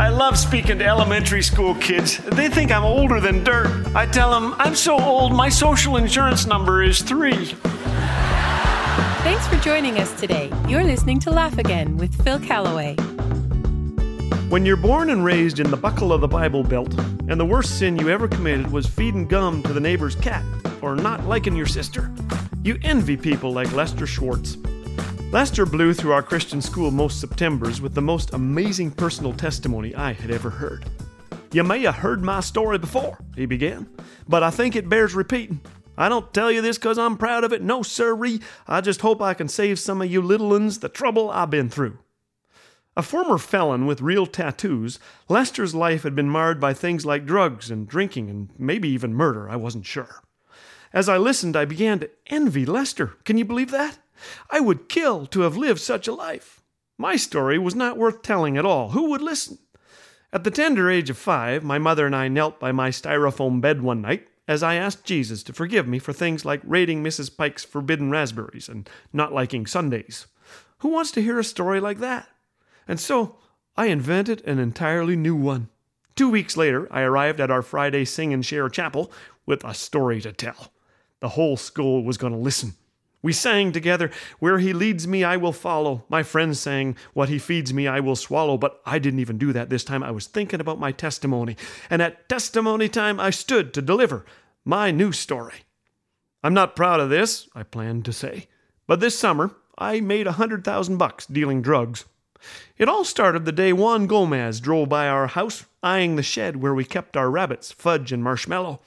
I love speaking to elementary school kids. They think I'm older than dirt. I tell them, I'm so old, my social insurance number is three. Thanks for joining us today. You're listening to Laugh Again with Phil Callaway. When you're born and raised in the buckle of the Bible Belt, and the worst sin you ever committed was feeding gum to the neighbor's cat or not liking your sister, you envy people like Lester Schwartz. Lester blew through our Christian school most Septembers with the most amazing personal testimony I had ever heard. You may have heard my story before, he began, but I think it bears repeating. I don't tell you this because I'm proud of it, no sirree. I just hope I can save some of you little uns the trouble I've been through. A former felon with real tattoos, Lester's life had been marred by things like drugs and drinking and maybe even murder, I wasn't sure. As I listened, I began to envy Lester. Can you believe that? I would kill to have lived such a life. My story was not worth telling at all. Who would listen? At the tender age of five, my mother and I knelt by my styrofoam bed one night as I asked Jesus to forgive me for things like raiding Mrs. Pike's forbidden raspberries and not liking Sundays. Who wants to hear a story like that? And so I invented an entirely new one. Two weeks later, I arrived at our Friday Sing and Share chapel with a story to tell. The whole school was going to listen. We sang together, Where he leads me, I will follow. My friends sang, What he feeds me, I will swallow. But I didn't even do that this time. I was thinking about my testimony. And at testimony time, I stood to deliver my new story. I'm not proud of this, I planned to say. But this summer, I made a hundred thousand bucks dealing drugs. It all started the day Juan Gomez drove by our house, eyeing the shed where we kept our rabbits, Fudge and Marshmallow.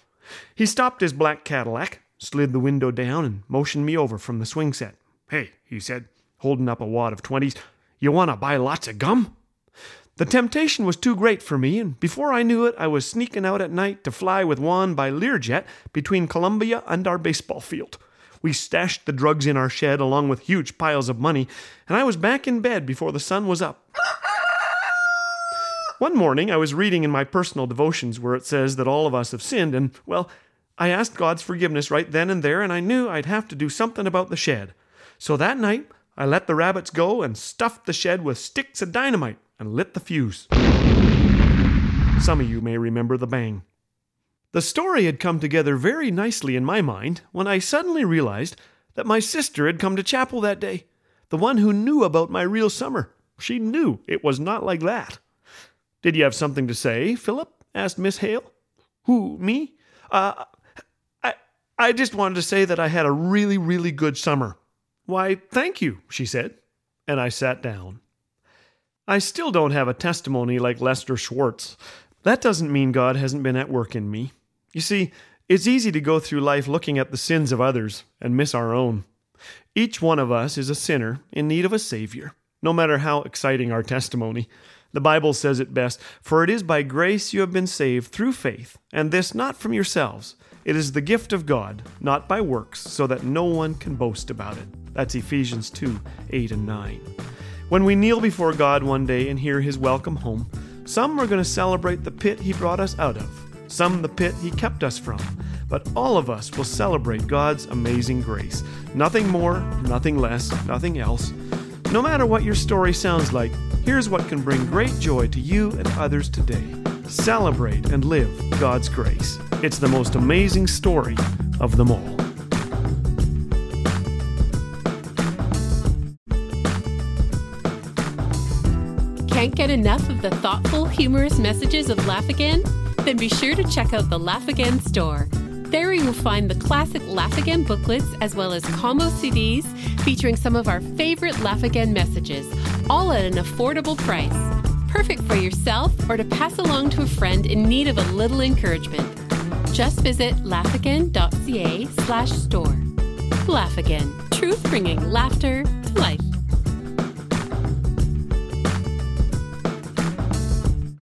He stopped his black Cadillac, slid the window down, and motioned me over from the swing set. Hey, he said, holding up a wad of twenties, you want to buy lots of gum? The temptation was too great for me, and before I knew it, I was sneaking out at night to fly with Juan by Learjet between Colombia and our baseball field. We stashed the drugs in our shed along with huge piles of money, and I was back in bed before the sun was up. One morning, I was reading in my personal devotions where it says that all of us have sinned, and, well, I asked God's forgiveness right then and there, and I knew I'd have to do something about the shed. So that night, I let the rabbits go and stuffed the shed with sticks of dynamite and lit the fuse. Some of you may remember the bang. The story had come together very nicely in my mind when I suddenly realized that my sister had come to chapel that day, the one who knew about my real summer. She knew it was not like that. Did you have something to say, Philip? asked Miss Hale. Who, me? Uh, I just wanted to say that I had a really, really good summer. Why, thank you, she said, and I sat down. I still don't have a testimony like Lester Schwartz. That doesn't mean God hasn't been at work in me. You see, it's easy to go through life looking at the sins of others and miss our own. Each one of us is a sinner in need of a Savior, no matter how exciting our testimony. The Bible says it best For it is by grace you have been saved through faith, and this not from yourselves. It is the gift of God, not by works, so that no one can boast about it. That's Ephesians 2 8 and 9. When we kneel before God one day and hear His welcome home, some are going to celebrate the pit He brought us out of, some the pit He kept us from, but all of us will celebrate God's amazing grace. Nothing more, nothing less, nothing else. No matter what your story sounds like, here's what can bring great joy to you and others today. Celebrate and live God's grace. It's the most amazing story of them all. Can't get enough of the thoughtful, humorous messages of Laugh Again? Then be sure to check out the Laugh Again store. There you will find the classic Laugh Again booklets as well as combo CDs featuring some of our favorite Laugh Again messages, all at an affordable price. Perfect for yourself or to pass along to a friend in need of a little encouragement. Just visit laughagain.ca slash store. Laugh Again, truth bringing laughter to life.